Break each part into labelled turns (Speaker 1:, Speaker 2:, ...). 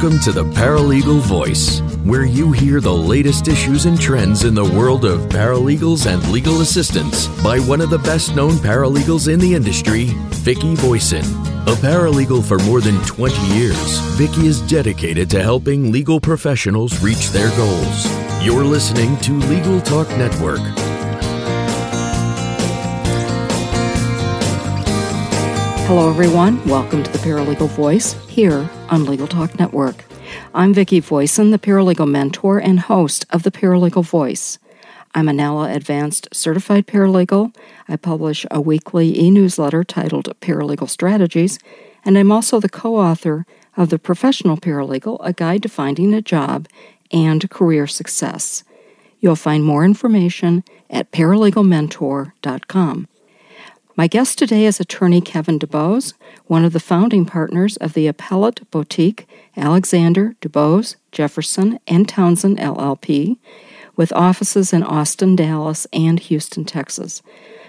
Speaker 1: Welcome to the Paralegal Voice, where you hear the latest issues and trends in the world of paralegals and legal assistants by one of the best known paralegals in the industry, Vicki Voisin. A paralegal for more than 20 years, Vicki is dedicated to helping legal professionals reach their goals. You're listening to Legal Talk Network.
Speaker 2: Hello, everyone. Welcome to the Paralegal Voice here on Legal Talk Network. I'm Vicki Voisin, the paralegal mentor and host of the Paralegal Voice. I'm a NALA Advanced Certified Paralegal. I publish a weekly e newsletter titled Paralegal Strategies, and I'm also the co author of The Professional Paralegal A Guide to Finding a Job and Career Success. You'll find more information at paralegalmentor.com. My guest today is attorney Kevin Dubose, one of the founding partners of the appellate boutique Alexander, Dubose, Jefferson, and Townsend LLP, with offices in Austin, Dallas, and Houston, Texas.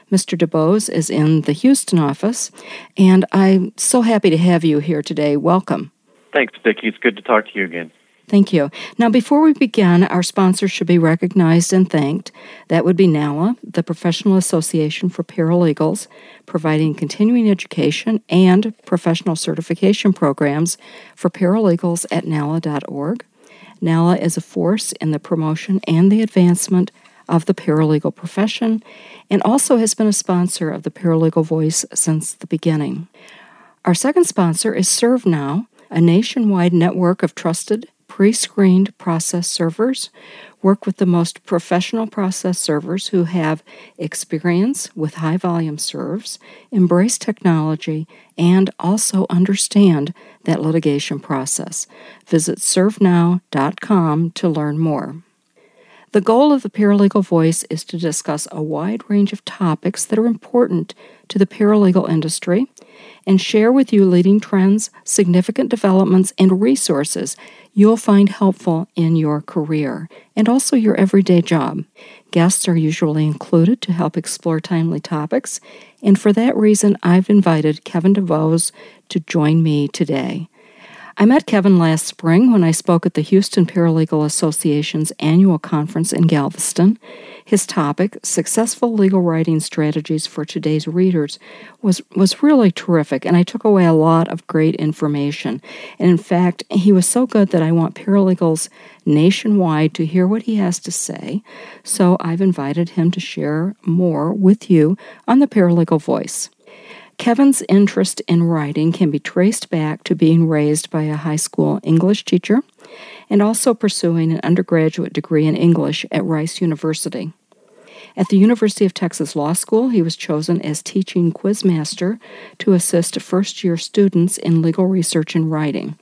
Speaker 2: Mr. Dubose is in the Houston office, and I'm so happy to have you here today. Welcome.
Speaker 3: Thanks, Vicki. It's good to talk to you again.
Speaker 2: Thank you. Now, before we begin, our sponsors should be recognized and thanked. That would be NALA, the Professional Association for Paralegals, providing continuing education and professional certification programs for paralegals at NALA.org. NALA is a force in the promotion and the advancement of the paralegal profession and also has been a sponsor of the Paralegal Voice since the beginning. Our second sponsor is ServeNow, a nationwide network of trusted pre screened process servers, work with the most professional process servers who have experience with high volume serves, embrace technology, and also understand that litigation process. Visit servenow.com to learn more. The goal of the Paralegal Voice is to discuss a wide range of topics that are important to the paralegal industry and share with you leading trends, significant developments, and resources you'll find helpful in your career and also your everyday job. Guests are usually included to help explore timely topics, and for that reason, I've invited Kevin Dubose to join me today. I met Kevin last spring when I spoke at the Houston Paralegal Association's annual conference in Galveston. His topic, Successful Legal Writing Strategies for Today's Readers, was, was really terrific, and I took away a lot of great information. And in fact, he was so good that I want paralegals nationwide to hear what he has to say, so I've invited him to share more with you on the Paralegal Voice. Kevin's interest in writing can be traced back to being raised by a high school English teacher and also pursuing an undergraduate degree in English at Rice University. At the University of Texas Law School, he was chosen as teaching quizmaster to assist first year students in legal research and writing.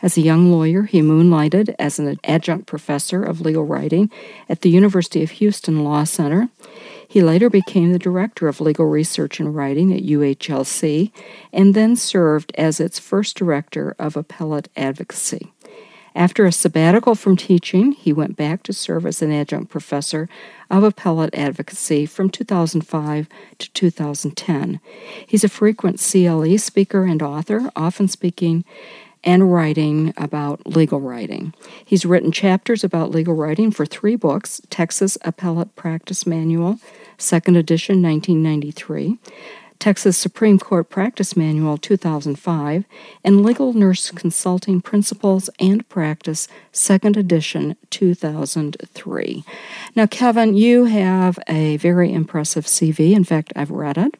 Speaker 2: As a young lawyer, he moonlighted as an adjunct professor of legal writing at the University of Houston Law Center he later became the director of legal research and writing at UHLC and then served as its first director of appellate advocacy. After a sabbatical from teaching, he went back to serve as an adjunct professor of appellate advocacy from 2005 to 2010. He's a frequent CLE speaker and author, often speaking and writing about legal writing. He's written chapters about legal writing for three books Texas Appellate Practice Manual, second edition, 1993. Texas Supreme Court Practice Manual 2005, and Legal Nurse Consulting Principles and Practice, second edition 2003. Now, Kevin, you have a very impressive CV. In fact, I've read it.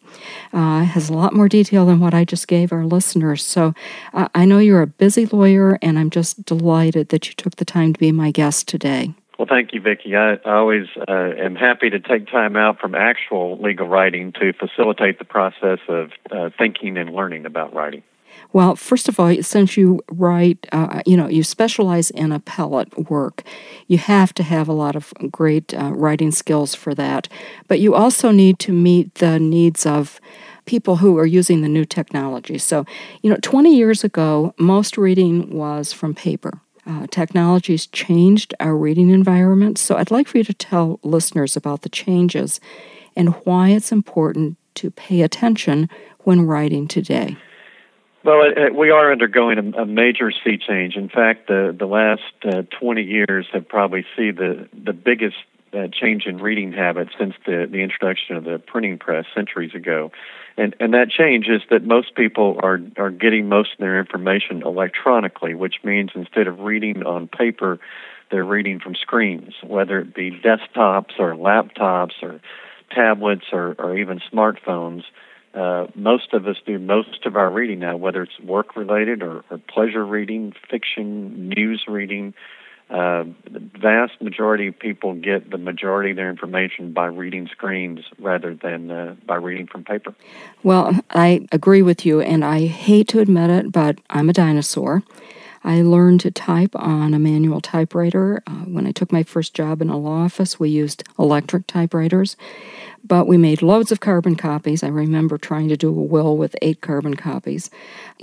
Speaker 2: Uh, has a lot more detail than what I just gave our listeners. So uh, I know you're a busy lawyer, and I'm just delighted that you took the time to be my guest today.
Speaker 3: Well, thank you, Vicki. I, I always uh, am happy to take time out from actual legal writing to facilitate the process of uh, thinking and learning about writing.
Speaker 2: Well, first of all, since you write, uh, you know, you specialize in appellate work, you have to have a lot of great uh, writing skills for that. But you also need to meet the needs of people who are using the new technology. So, you know, 20 years ago, most reading was from paper. Uh, technology's changed our reading environment, so I'd like for you to tell listeners about the changes and why it's important to pay attention when writing today.
Speaker 3: Well, it, we are undergoing a, a, major sea change. In fact, the the last uh, 20 years have probably seen the the biggest uh, change in reading habits since the the introduction of the printing press centuries ago. And and that change is that most people are are getting most of their information electronically, which means instead of reading on paper, they're reading from screens, whether it be desktops or laptops or tablets or, or even smartphones uh, most of us do most of our reading now, whether it's work related or, or pleasure reading, fiction, news reading. Uh, the vast majority of people get the majority of their information by reading screens rather than uh, by reading from paper.
Speaker 2: Well, I agree with you, and I hate to admit it, but I'm a dinosaur. I learned to type on a manual typewriter. Uh, when I took my first job in a law office, we used electric typewriters. But we made loads of carbon copies. I remember trying to do a will with eight carbon copies,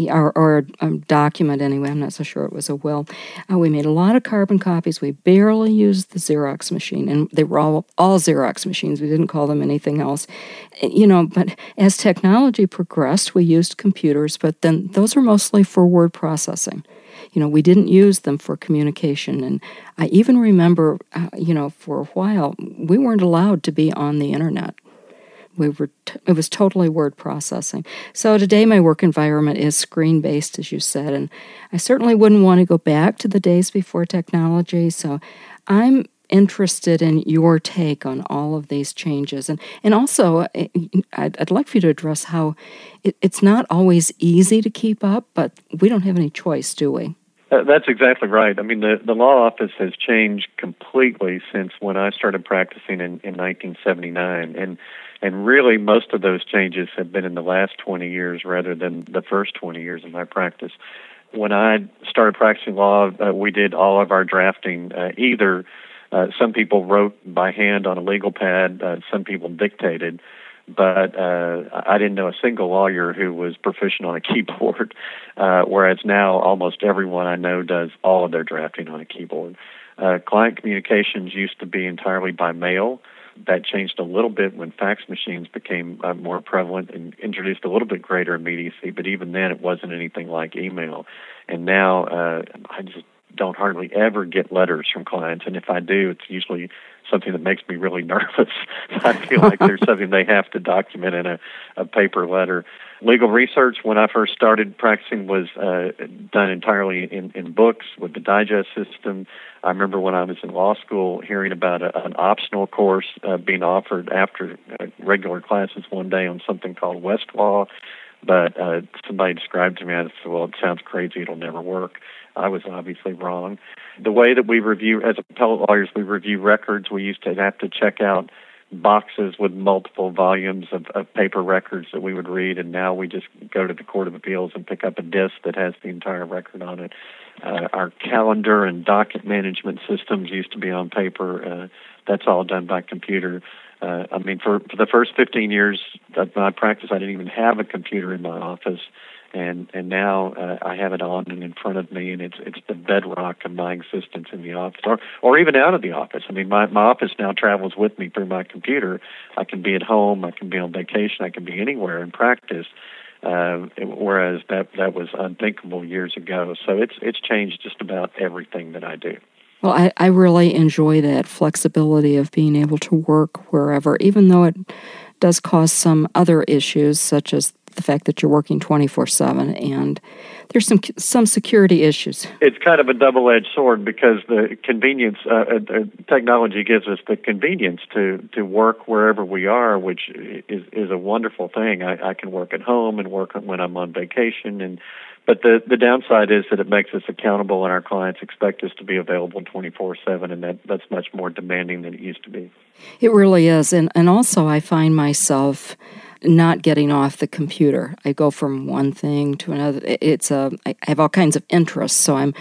Speaker 2: or, or a document anyway. I'm not so sure it was a will. Uh, we made a lot of carbon copies. We barely used the Xerox machine, and they were all, all Xerox machines. We didn't call them anything else. You know, but as technology progressed, we used computers, but then those are mostly for word processing you know, we didn't use them for communication. And I even remember, uh, you know, for a while, we weren't allowed to be on the internet. We were t- it was totally word processing. So today my work environment is screen based, as you said, and I certainly wouldn't want to go back to the days before technology. So I'm interested in your take on all of these changes. And, and also, eh, I'd, I'd like for you to address how it, it's not always easy to keep up, but we don't have any choice, do we?
Speaker 3: That's exactly right. I mean, the, the law office has changed completely since when I started practicing in, in 1979. And, and really, most of those changes have been in the last 20 years rather than the first 20 years of my practice. When I started practicing law, uh, we did all of our drafting uh, either uh, some people wrote by hand on a legal pad, uh, some people dictated but uh, I didn't know a single lawyer who was proficient on a keyboard. Uh, whereas now almost everyone I know does all of their drafting on a keyboard. Uh, client communications used to be entirely by mail. That changed a little bit when fax machines became uh, more prevalent and introduced a little bit greater immediacy. But even then, it wasn't anything like email. And now uh, I just don't hardly ever get letters from clients, and if I do, it's usually something that makes me really nervous. I feel like there's something they have to document in a, a paper letter. Legal research, when I first started practicing, was uh, done entirely in, in books with the digest system. I remember when I was in law school hearing about a, an optional course uh, being offered after uh, regular classes one day on something called Westlaw. But uh, somebody described to me, I said, well, it sounds crazy, it'll never work. I was obviously wrong. The way that we review, as appellate lawyers, we review records. We used to have to check out boxes with multiple volumes of, of paper records that we would read, and now we just go to the Court of Appeals and pick up a disc that has the entire record on it. Uh, our calendar and docket management systems used to be on paper. Uh, that's all done by computer. Uh, I mean, for, for the first 15 years of my practice, I didn't even have a computer in my office and and now uh, I have it on and in front of me, and it's it's the bedrock of my existence in the office, or or even out of the office. I mean, my my office now travels with me through my computer. I can be at home, I can be on vacation, I can be anywhere in practice. Uh, whereas that that was unthinkable years ago. So it's it's changed just about everything that I do.
Speaker 2: Well, I, I really enjoy that flexibility of being able to work wherever, even though it does cause some other issues such as the fact that you're working 24/7 and there's some some security issues.
Speaker 3: It's kind of a double-edged sword because the convenience uh, uh, technology gives us the convenience to to work wherever we are, which is is a wonderful thing. I, I can work at home and work when I'm on vacation and but the the downside is that it makes us accountable and our clients expect us to be available 24/7 and that that's much more demanding than it used to be.
Speaker 2: It really is and and also I find myself not getting off the computer. I go from one thing to another. It's a I have all kinds of interests, so I'm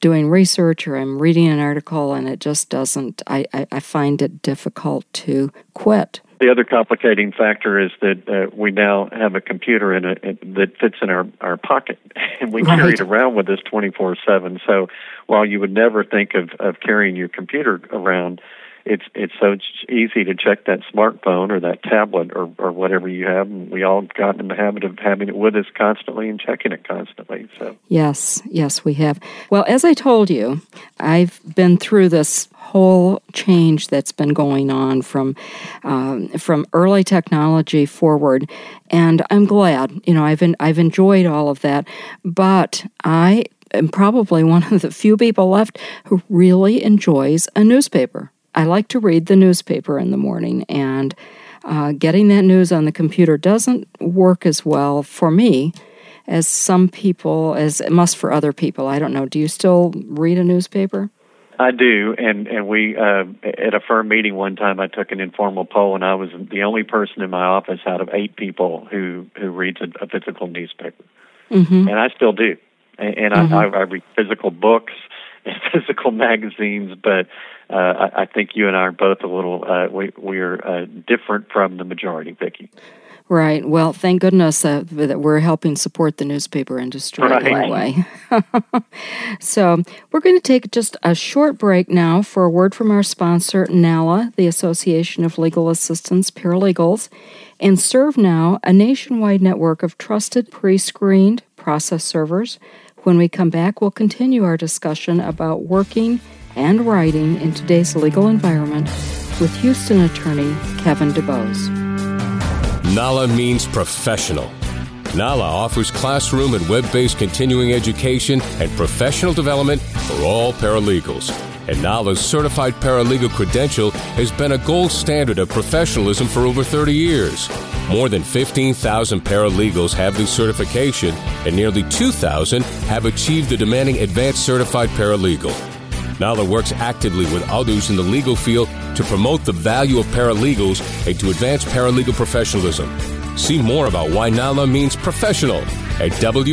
Speaker 2: doing research or I'm reading an article, and it just doesn't. I I, I find it difficult to quit.
Speaker 3: The other complicating factor is that uh, we now have a computer in it that fits in our, our pocket, and we right. carry it around with us 24 7. So while you would never think of, of carrying your computer around, it's it's so easy to check that smartphone or that tablet or or whatever you have and we all got in the habit of having it with us constantly and checking it constantly so.
Speaker 2: Yes yes we have. Well as i told you i've been through this whole change that's been going on from um, from early technology forward and i'm glad you know i've i've enjoyed all of that but i am probably one of the few people left who really enjoys a newspaper I like to read the newspaper in the morning, and uh, getting that news on the computer doesn't work as well for me as some people, as it must for other people. I don't know. Do you still read a newspaper?
Speaker 3: I do, and and we uh, at a firm meeting one time I took an informal poll, and I was the only person in my office out of eight people who who reads a, a physical newspaper, mm-hmm. and I still do, and, and mm-hmm. I, I read physical books and physical magazines, but uh, I, I think you and I are both a little uh, we we're uh, different from the majority, Vicki.
Speaker 2: Right. Well, thank goodness uh, that we're helping support the newspaper industry right. anyway. so, we're going to take just a short break now for a word from our sponsor, NALA, the Association of Legal Assistants Paralegals, and ServeNow, a nationwide network of trusted pre screened process servers. When we come back, we'll continue our discussion about working and writing in today's legal environment with Houston attorney Kevin Dubose.
Speaker 4: NALA means professional. NALA offers classroom and web based continuing education and professional development for all paralegals. And NALA's certified paralegal credential has been a gold standard of professionalism for over 30 years. More than 15,000 paralegals have this certification, and nearly 2,000 have achieved the demanding advanced certified paralegal. NALA works actively with others in the legal field to promote the value of paralegals and to advance paralegal professionalism. See more about why NALA means professional at www.nala.org.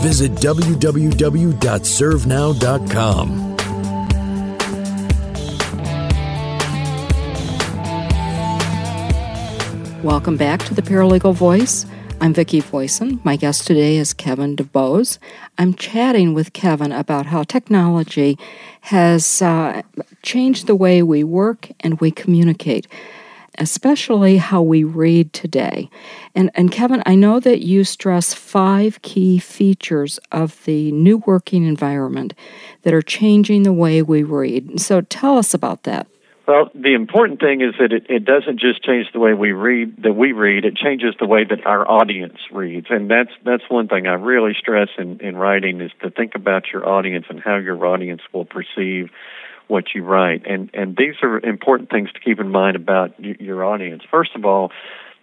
Speaker 1: Visit www.servenow.com.
Speaker 2: Welcome back to the Paralegal Voice. I'm Vicki Voisin. My guest today is Kevin Dubose. I'm chatting with Kevin about how technology has uh, changed the way we work and we communicate especially how we read today. And, and Kevin, I know that you stress five key features of the new working environment that are changing the way we read. So tell us about that.
Speaker 3: Well, the important thing is that it, it doesn't just change the way we read that we read, it changes the way that our audience reads. And that's that's one thing I really stress in, in writing is to think about your audience and how your audience will perceive what you write. And and these are important things to keep in mind about y- your audience. First of all,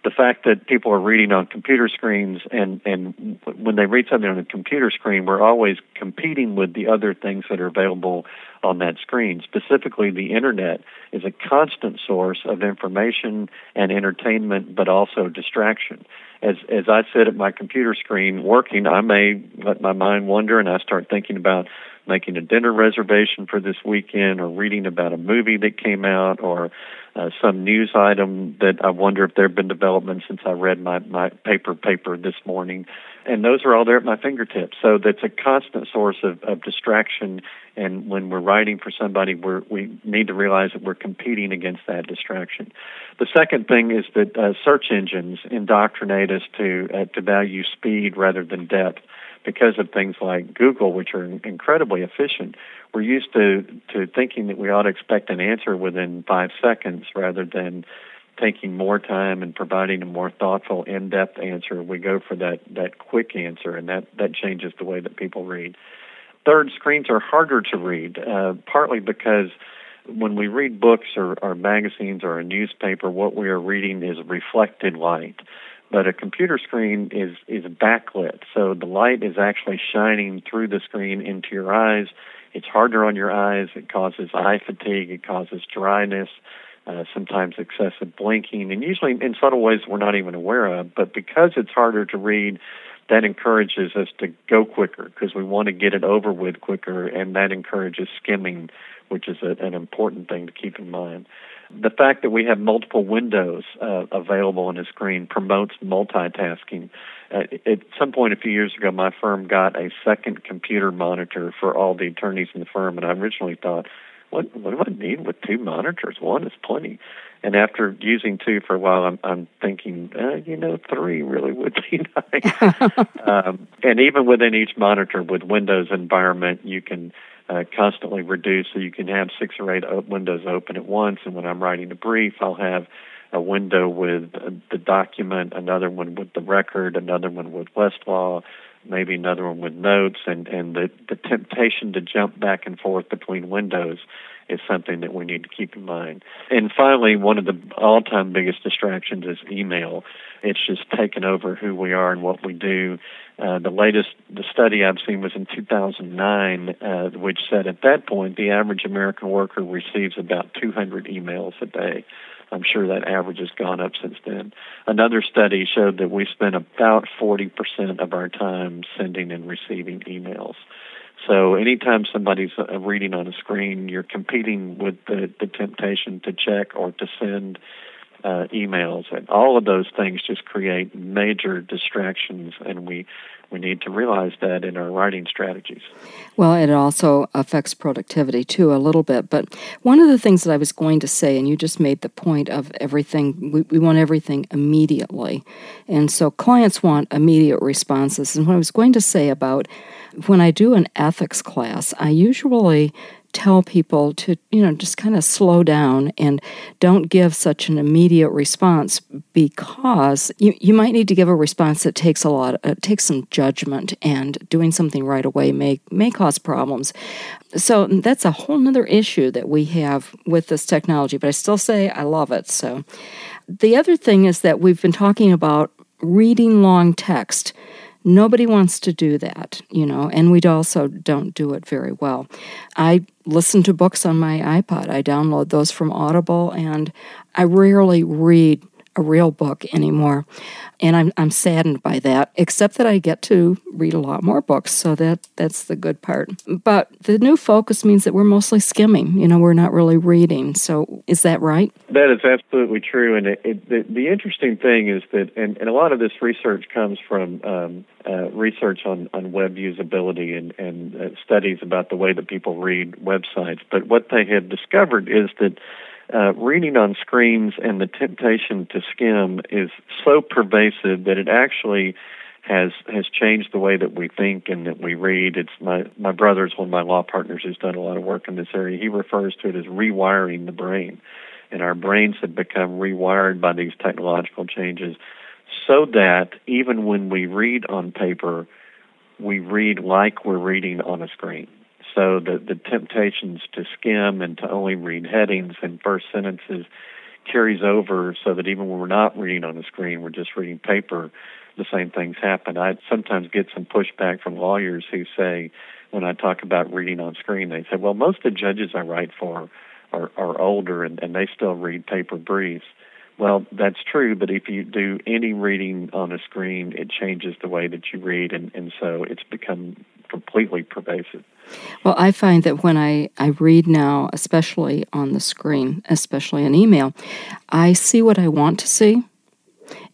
Speaker 3: the fact that people are reading on computer screens and and when they read something on a computer screen, we're always competing with the other things that are available on that screen. Specifically, the internet is a constant source of information and entertainment, but also distraction. As as I sit at my computer screen working, I may let my mind wander and I start thinking about making a dinner reservation for this weekend or reading about a movie that came out or uh, some news item that I wonder if there have been developments since I read my, my paper paper this morning. And those are all there at my fingertips. So that's a constant source of, of distraction. And when we're writing for somebody, we're, we need to realize that we're competing against that distraction. The second thing is that uh, search engines indoctrinate us to, uh, to value speed rather than depth because of things like Google, which are incredibly efficient. We're used to, to thinking that we ought to expect an answer within five seconds rather than taking more time and providing a more thoughtful, in-depth answer. We go for that, that quick answer, and that, that changes the way that people read. Third, screens are harder to read, uh, partly because when we read books or, or magazines or a newspaper, what we are reading is reflected light but a computer screen is is backlit so the light is actually shining through the screen into your eyes it's harder on your eyes. It causes eye fatigue. It causes dryness. Uh, sometimes excessive blinking, and usually in subtle ways we're not even aware of. But because it's harder to read, that encourages us to go quicker because we want to get it over with quicker, and that encourages skimming, which is a, an important thing to keep in mind. The fact that we have multiple windows uh, available on the screen promotes multitasking. Uh, at some point a few years ago, my firm got a second computer monitor for all the attorneys in the firm, and I originally thought, what what do I need with two monitors? One is plenty. And after using two for a while, I'm, I'm thinking, uh, you know, three really would be nice. um, and even within each monitor, with Windows environment, you can uh, constantly reduce, so you can have six or eight windows open at once. And when I'm writing a brief, I'll have a window with uh, the document, another one with the record, another one with Westlaw, maybe another one with notes, and and the the temptation to jump back and forth between windows is something that we need to keep in mind. And finally, one of the all-time biggest distractions is email. It's just taken over who we are and what we do. Uh, the latest the study I've seen was in 2009, uh, which said at that point the average American worker receives about 200 emails a day. I'm sure that average has gone up since then. Another study showed that we spend about 40% of our time sending and receiving emails. So anytime somebody's uh, reading on a screen, you're competing with the, the temptation to check or to send uh, emails, and all of those things just create major distractions, and we we need to realize that in our writing strategies.
Speaker 2: Well, it also affects productivity too a little bit. But one of the things that I was going to say, and you just made the point of everything, we, we want everything immediately. And so clients want immediate responses. And what I was going to say about when I do an ethics class, I usually tell people to, you know, just kind of slow down and don't give such an immediate response because you, you might need to give a response that takes a lot, uh, takes some judgment, and doing something right away may, may cause problems. So that's a whole other issue that we have with this technology, but I still say I love it. So the other thing is that we've been talking about reading long text. Nobody wants to do that, you know, and we also don't do it very well. I listen to books on my iPod. I download those from Audible, and I rarely read a real book anymore. And I'm, I'm saddened by that, except that I get to read a lot more books, so that, that's the good part. But the new focus means that we're mostly skimming. You know, we're not really reading. So is that right?
Speaker 3: That is absolutely true. And it, it, the, the, interesting thing is that, and, and, a lot of this research comes from um, uh, research on, on web usability and, and uh, studies about the way that people read websites. But what they have discovered is that uh, reading on screens and the temptation to skim is so pervasive that it actually has has changed the way that we think and that we read. It's my my brother's one of my law partners who's done a lot of work in this area. He refers to it as rewiring the brain, and our brains have become rewired by these technological changes, so that even when we read on paper, we read like we're reading on a screen so the, the temptations to skim and to only read headings and first sentences carries over so that even when we're not reading on the screen, we're just reading paper, the same things happen. I sometimes get some pushback from lawyers who say, when I talk about reading on screen, they say, well, most of the judges I write for are, are older and, and they still read paper briefs. Well, that's true, but if you do any reading on a screen, it changes the way that you read, and, and so it's become completely pervasive.
Speaker 2: Well, I find that when I, I read now, especially on the screen, especially an email, I see what I want to see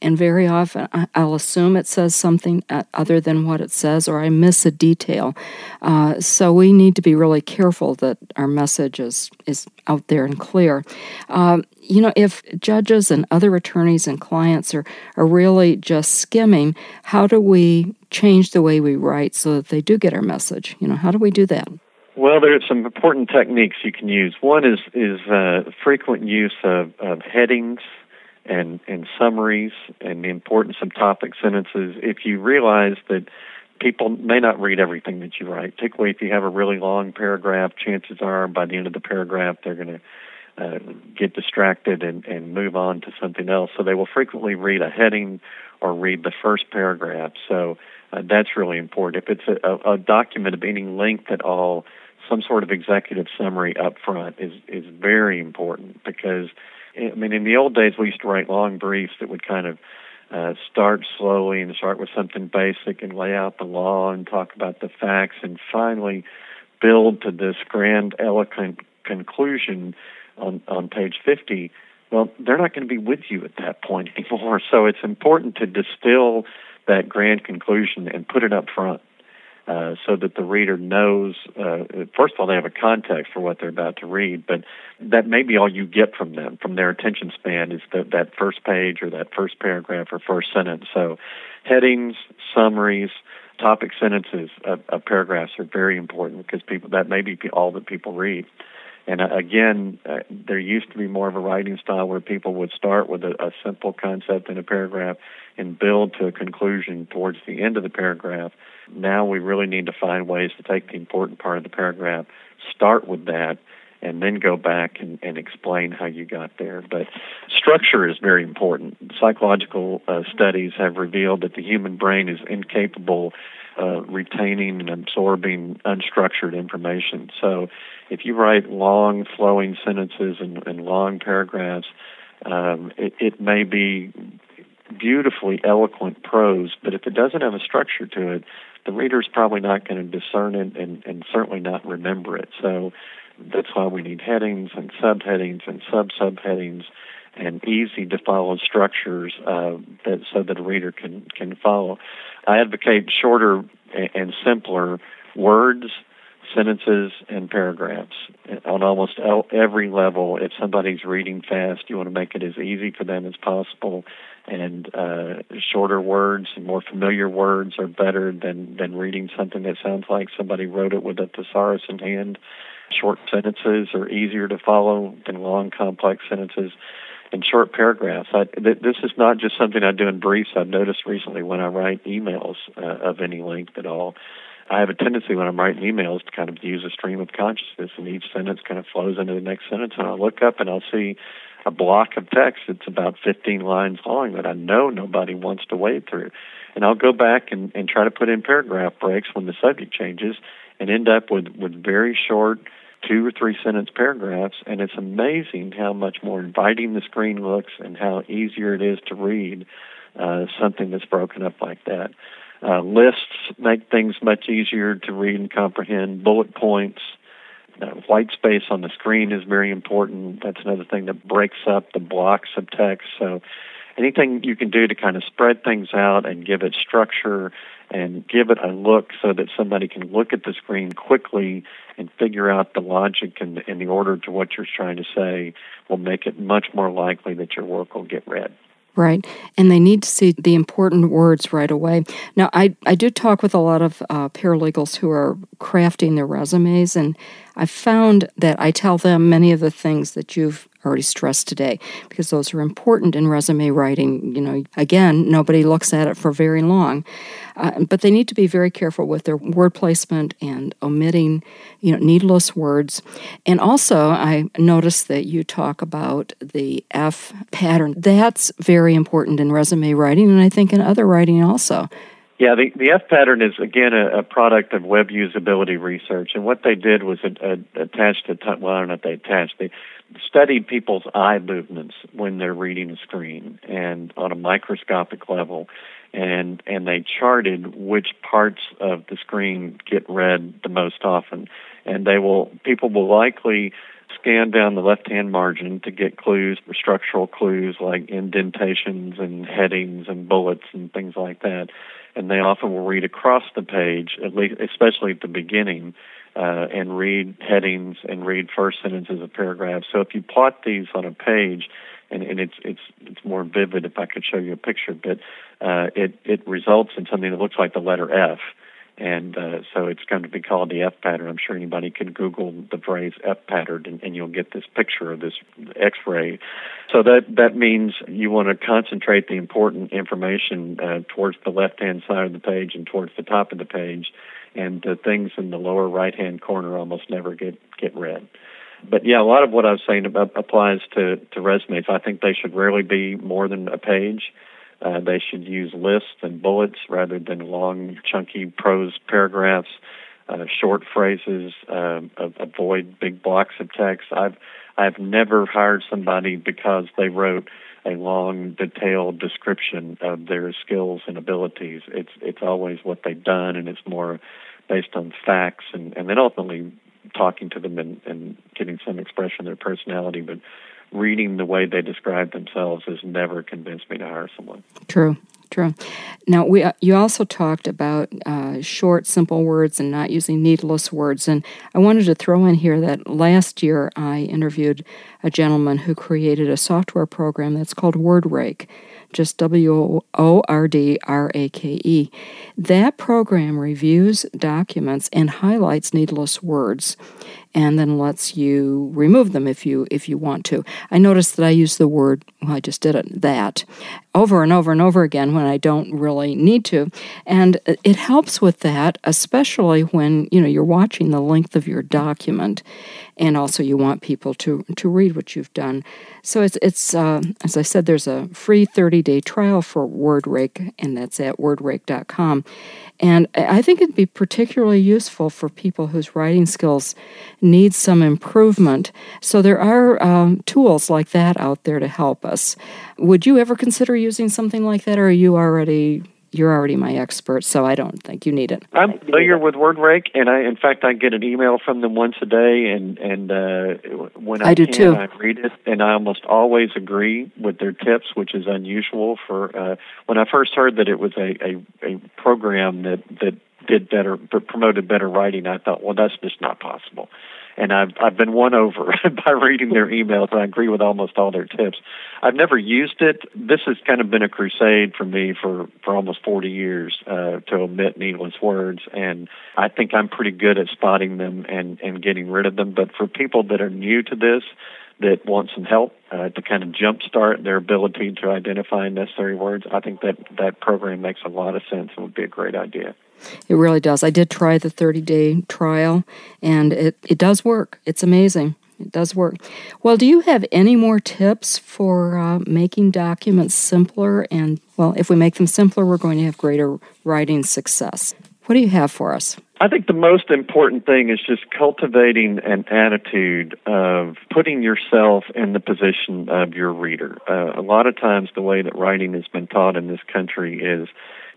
Speaker 2: and very often I'll assume it says something uh, other than what it says, or I miss a detail. Uh, so we need to be really careful that our message is, is out there and clear. Um, you know, if judges and other attorneys and clients are, are really just skimming, how do we change the way we write so that they do get our message? You know, how do we do that?
Speaker 3: Well, there are some important techniques you can use. One is is uh, frequent use of, of headings and, and summaries and the importance of topic sentences, if you realize that people may not read everything that you write, particularly if you have a really long paragraph, chances are by the end of the paragraph they're going to uh, get distracted and, and move on to something else. So they will frequently read a heading or read the first paragraph. So uh, that's really important. If it's a, a, a document of any length at all, some sort of executive summary up front is is very important because I mean in the old days we used to write long briefs that would kind of uh, start slowly and start with something basic and lay out the law and talk about the facts and finally build to this grand eloquent conclusion on on page 50 well they're not going to be with you at that point anymore. So it's important to distill that grand conclusion and put it up front uh, so that the reader knows, uh, first of all, they have a context for what they're about to read, but that may be all you get from them, from their attention span, is the, that first page or that first paragraph or first sentence. So, headings, summaries, topic sentences of, of paragraphs are very important because people that may be all that people read. And uh, again, uh, there used to be more of a writing style where people would start with a, a simple concept in a paragraph and build to a conclusion towards the end of the paragraph. Now we really need to find ways to take the important part of the paragraph, start with that, and then go back and, and explain how you got there. But structure is very important. Psychological uh, studies have revealed that the human brain is incapable uh, retaining and absorbing unstructured information. So if you write long, flowing sentences and, and long paragraphs, um, it, it may be beautifully eloquent prose, but if it doesn't have a structure to it, the reader's probably not going to discern it and, and certainly not remember it. So that's why we need headings and subheadings and sub subheadings and easy to follow structures uh, that so that a reader can can follow. I advocate shorter and simpler words, sentences, and paragraphs on almost every level. If somebody's reading fast, you want to make it as easy for them as possible. And uh, shorter words and more familiar words are better than, than reading something that sounds like somebody wrote it with a thesaurus in hand. Short sentences are easier to follow than long, complex sentences And short paragraphs. I, th- this is not just something I do in briefs. I've noticed recently when I write emails uh, of any length at all. I have a tendency when I'm writing emails to kind of use a stream of consciousness, and each sentence kind of flows into the next sentence. And I'll look up and I'll see a block of text that's about 15 lines long that I know nobody wants to wade through. And I'll go back and, and try to put in paragraph breaks when the subject changes and end up with, with very short two or three sentence paragraphs, and it's amazing how much more inviting the screen looks and how easier it is to read uh, something that's broken up like that. Uh, lists make things much easier to read and comprehend. Bullet points, uh, white space on the screen is very important. That's another thing that breaks up the blocks of text. So anything you can do to kind of spread things out and give it structure and give it a look so that somebody can look at the screen quickly and figure out the logic and, and the order to what you're trying to say will make it much more likely that your work will get read.
Speaker 2: Right. And they need to see the important words right away. Now, I, I do talk with a lot of uh, paralegals who are crafting their resumes, and I found that I tell them many of the things that you've already stressed today because those are important in resume writing. You know, again, nobody looks at it for very long, uh, but they need to be very careful with their word placement and omitting, you know, needless words. And also, I noticed that you talk about the F pattern. That's very important in resume writing, and I think in other writing also.
Speaker 3: Yeah, the, the F pattern is again a, a, product of web usability research, and what they did was a, a, attached to well, I don't know if they attached. They studied people's eye movements when they're reading a screen, and on a microscopic level, and and they charted which parts of the screen get read the most often, and they will people will likely scan down the left hand margin to get clues, for structural clues like indentations and headings and bullets and things like that and they often will read across the page, at least, especially at the beginning, uh, and read headings and read first sentences of paragraphs. So if you plot these on a page, and, and it's it's it's more vivid if I could show you a picture, but uh, it it results in something that looks like the letter F and uh, so it's going to be called the F pattern. I'm sure anybody can Google the phrase F pattern, and, and you'll get this picture of this X-ray. So that that means you want to concentrate the important information uh, towards the left-hand side of the page and towards the top of the page, and the things in the lower right-hand corner almost never get get read. But yeah, a lot of what I was saying about applies to to resumes. I think they should rarely be more than a page uh, they should use lists and bullets rather than long, chunky prose paragraphs. uh, short phrases, uh, avoid big blocks of text. I've I've never hired somebody because they wrote a long, detailed description of their skills and abilities. It's it's always what they've done, and it's more based on facts, and and then ultimately talking to them and, and getting some expression of their personality. But reading the way they describe themselves has never convinced me to hire someone.
Speaker 2: True. True. Now, we uh, you also talked about uh, short, simple words and not using needless words. And I wanted to throw in here that last year I interviewed a gentleman who created a software program that's called WordRake just W O R D R A K E. That program reviews documents and highlights needless words and then lets you remove them if you if you want to. I noticed that I use the word well I just did it that over and over and over again when I don't really need to. And it helps with that especially when, you know, you're watching the length of your document and also you want people to to read what you've done. So it's it's uh, as I said, there's a free 30 day trial for WordRake, and that's at WordRake.com. And I think it'd be particularly useful for people whose writing skills need some improvement. So there are um, tools like that out there to help us. Would you ever consider using something like that, or are you already you're already my expert, so I don't think you need it.
Speaker 3: I'm familiar with WordRake, and I, in fact, I get an email from them once a day, and and uh, when I,
Speaker 2: I do
Speaker 3: can,
Speaker 2: too.
Speaker 3: I read it, and I almost always agree with their tips, which is unusual for uh, when I first heard that it was a a, a program that that did better, promoted better writing. I thought, well, that's just not possible and I've I've been won over by reading their emails. I agree with almost all their tips. I've never used it. This has kind of been a crusade for me for for almost 40 years uh, to omit needless words, and I think I'm pretty good at spotting them and and getting rid of them. But for people that are new to this, that want some help uh, to kind of jumpstart their ability to identify necessary words, I think that that program makes a lot of sense and would be a great idea.
Speaker 2: It really does. I did try the 30 day trial, and it, it does work. It's amazing. It does work. Well, do you have any more tips for uh, making documents simpler? And, well, if we make them simpler, we're going to have greater writing success. What do you have for us?
Speaker 3: I think the most important thing is just cultivating an attitude of putting yourself in the position of your reader. Uh, a lot of times, the way that writing has been taught in this country is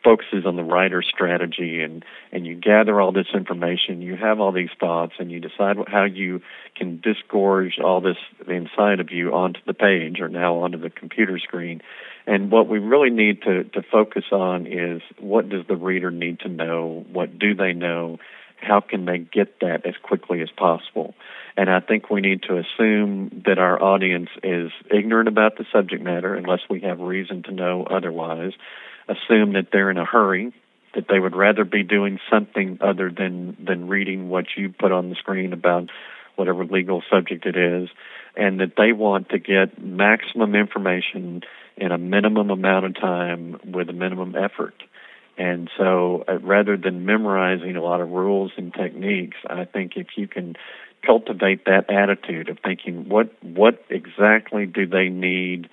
Speaker 3: focuses on the writer strategy and and you gather all this information you have all these thoughts and you decide how you can disgorge all this inside of you onto the page or now onto the computer screen. And what we really need to to focus on is what does the reader need to know? What do they know? How can they get that as quickly as possible and I think we need to assume that our audience is ignorant about the subject matter unless we have reason to know otherwise assume that they're in a hurry, that they would rather be doing something other than than reading what you put on the screen about whatever legal subject it is, and that they want to get maximum information in a minimum amount of time with a minimum effort. And so, uh, rather than memorizing a lot of rules and techniques, I think if you can cultivate that attitude of thinking, what what exactly do they need,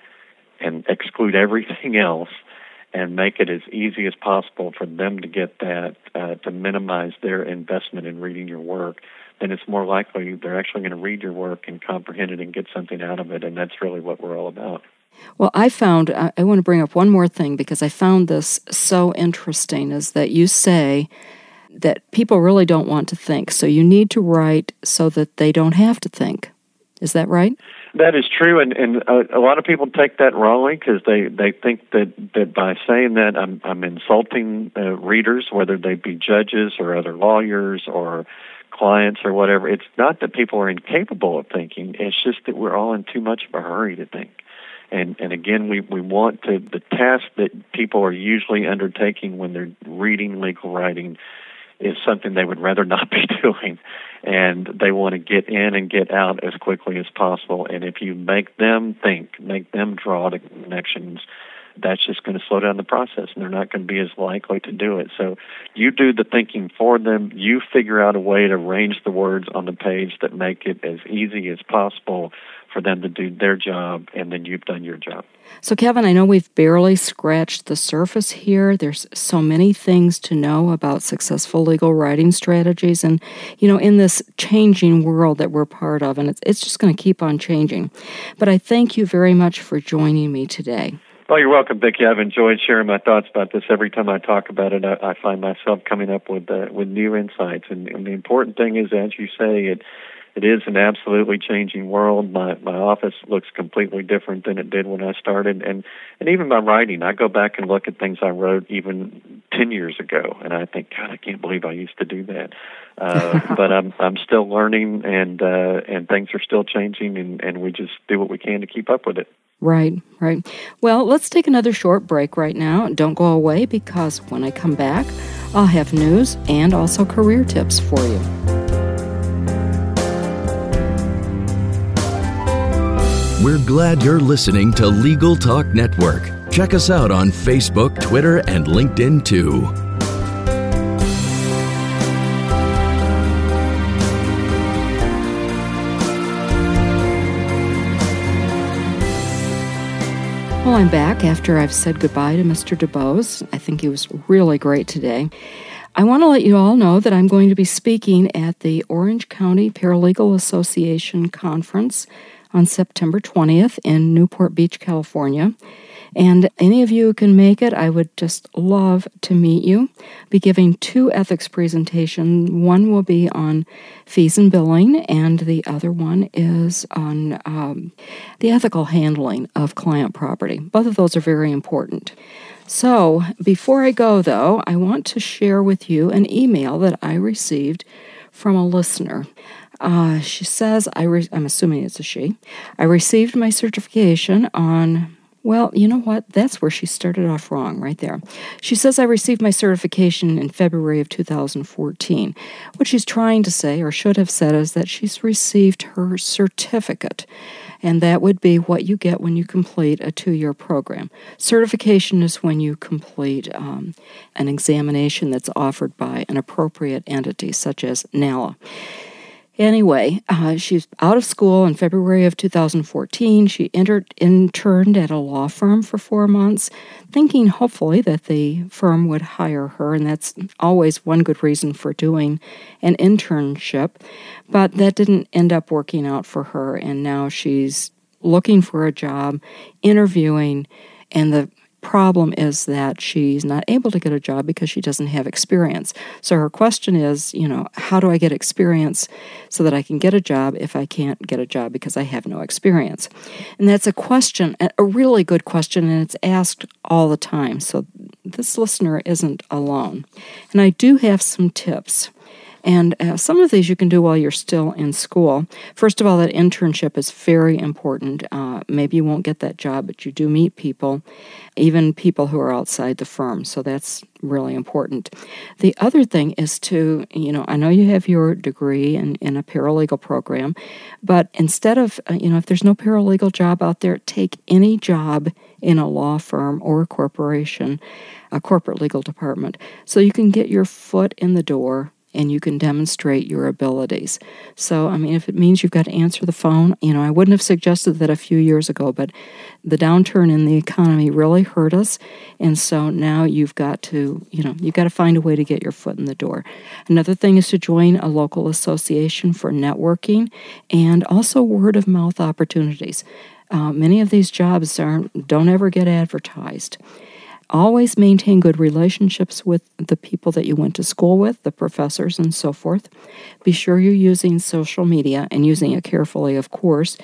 Speaker 3: and exclude everything else, and make it as easy as possible for them to get that uh, to minimize their investment in reading your work, then it's more likely they're actually going to read your work and comprehend it and get something out of it. And that's really what we're all about.
Speaker 2: Well, I found, I want to bring up one more thing because I found this so interesting is that you say that people really don't want to think. So you need to write so that they don't have to think. Is that right?
Speaker 3: That is true, and and a, a lot of people take that wrongly because they they think that that by saying that I'm I'm insulting uh, readers, whether they be judges or other lawyers or clients or whatever. It's not that people are incapable of thinking; it's just that we're all in too much of a hurry to think. And and again, we we want to the task that people are usually undertaking when they're reading legal writing is something they would rather not be doing. And they want to get in and get out as quickly as possible. And if you make them think make them draw the connections that's just going to slow down the process and they're not going to be as likely to do it. So you do the thinking for them. You figure out a way to arrange the words on the page that make it as easy as possible for them to do their job, and then you've done your job.
Speaker 2: So, Kevin, I know we've barely scratched the surface here. There's so many things to know about successful legal writing strategies, and you know, in this changing world that we're part of, and it's, it's just going to keep on changing. But I thank you very much for joining me today.
Speaker 3: Well, you're welcome, Vicki. I've enjoyed sharing my thoughts about this. Every time I talk about it, I, I find myself coming up with uh, with new insights. And, and the important thing is, as you say, it it is an absolutely changing world. My my office looks completely different than it did when I started, and and even my writing. I go back and look at things I wrote even ten years ago, and I think, God, I can't believe I used to do that. Uh, but I'm I'm still learning, and uh, and things are still changing, and and we just do what we can to keep up with it.
Speaker 2: Right, right. Well, let's take another short break right now. Don't go away because when I come back, I'll have news and also career tips for you.
Speaker 1: We're glad you're listening to Legal Talk Network. Check us out on Facebook, Twitter, and LinkedIn too.
Speaker 2: Well, I'm back after I've said goodbye to Mr. Dubose. I think he was really great today. I want to let you all know that I'm going to be speaking at the Orange County Paralegal Association Conference on September 20th in Newport Beach, California. And any of you who can make it, I would just love to meet you. Be giving two ethics presentations. One will be on fees and billing, and the other one is on um, the ethical handling of client property. Both of those are very important. So, before I go, though, I want to share with you an email that I received from a listener. Uh, she says, I re- I'm assuming it's a she. I received my certification on well, you know what? That's where she started off wrong, right there. She says, I received my certification in February of 2014. What she's trying to say, or should have said, is that she's received her certificate. And that would be what you get when you complete a two year program. Certification is when you complete um, an examination that's offered by an appropriate entity, such as NALA. Anyway, uh, she's out of school in February of 2014. She entered, interned at a law firm for four months, thinking hopefully that the firm would hire her, and that's always one good reason for doing an internship. But that didn't end up working out for her, and now she's looking for a job, interviewing, and the problem is that she's not able to get a job because she doesn't have experience. So her question is, you know, how do I get experience so that I can get a job if I can't get a job because I have no experience? And that's a question, a really good question, and it's asked all the time. So this listener isn't alone. And I do have some tips. And uh, some of these you can do while you're still in school. First of all, that internship is very important. Uh, maybe you won't get that job, but you do meet people, even people who are outside the firm. So that's really important. The other thing is to, you know, I know you have your degree in, in a paralegal program, but instead of, uh, you know, if there's no paralegal job out there, take any job in a law firm or a corporation, a corporate legal department, so you can get your foot in the door and you can demonstrate your abilities. So, I mean, if it means you've got to answer the phone, you know, I wouldn't have suggested that a few years ago, but the downturn in the economy really hurt us. And so now you've got to, you know, you've got to find a way to get your foot in the door. Another thing is to join a local association for networking and also word of mouth opportunities. Uh, many of these jobs aren't, don't ever get advertised. Always maintain good relationships with the people that you went to school with, the professors, and so forth. Be sure you're using social media and using it carefully, of course,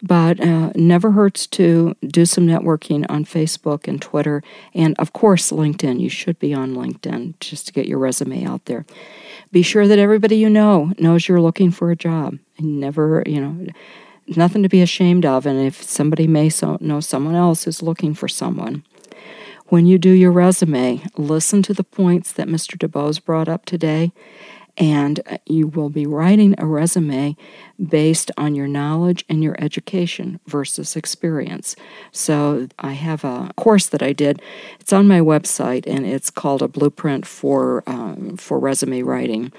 Speaker 2: but uh, never hurts to do some networking on Facebook and Twitter, and of course, LinkedIn. You should be on LinkedIn just to get your resume out there. Be sure that everybody you know knows you're looking for a job. And never, you know, nothing to be ashamed of. And if somebody may so know someone else who's looking for someone, when you do your resume, listen to the points that Mr. Dubose brought up today, and you will be writing a resume based on your knowledge and your education versus experience. So, I have a course that I did. It's on my website, and it's called a blueprint for um, for resume writing,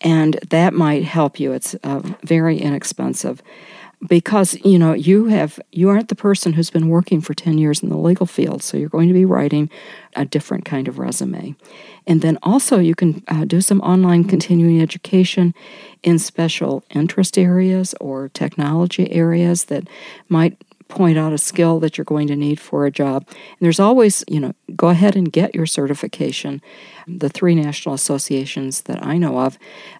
Speaker 2: and that might help you. It's uh, very inexpensive. Because you know you have you aren't the person who's been working for 10 years in the legal field so you're going to be writing a different kind of resume. And then also you can uh, do some online continuing education in special interest areas or technology areas that might point out a skill that you're going to need for a job. And there's always, you know, go ahead and get your certification. The three national associations that I know of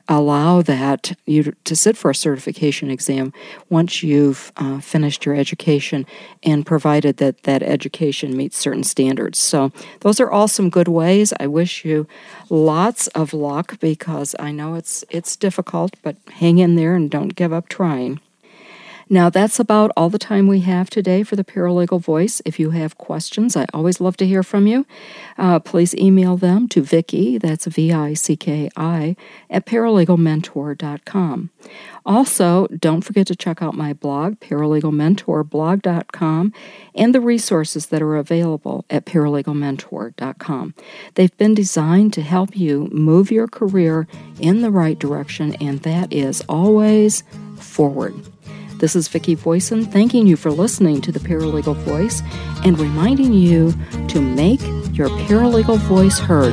Speaker 2: allow that you to sit for a certification exam once you've uh, finished your education and provided that that education meets certain standards. So those are all some good ways. I wish you lots of luck because I know it's it's difficult, but hang in there and don't give up trying. Now, that's about all the time we have today for the Paralegal Voice. If you have questions, I always love to hear from you. Uh, please email them to Vicki, that's V I C K I, at paralegalmentor.com. Also, don't forget to check out my blog, paralegalmentorblog.com, and the resources that are available at paralegalmentor.com. They've been designed to help you move your career in the right direction, and that is always forward. This is Vicki Voisin thanking you for listening to the Paralegal Voice and reminding you to make your paralegal voice heard.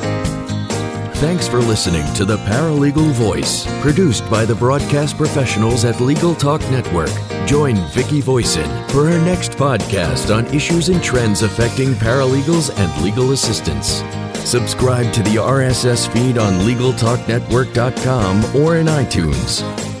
Speaker 1: Thanks for listening to The Paralegal Voice, produced by the broadcast professionals at Legal Talk Network. Join Vicki Voisin for her next podcast on issues and trends affecting paralegals and legal assistants. Subscribe to the RSS feed on LegalTalkNetwork.com or in iTunes.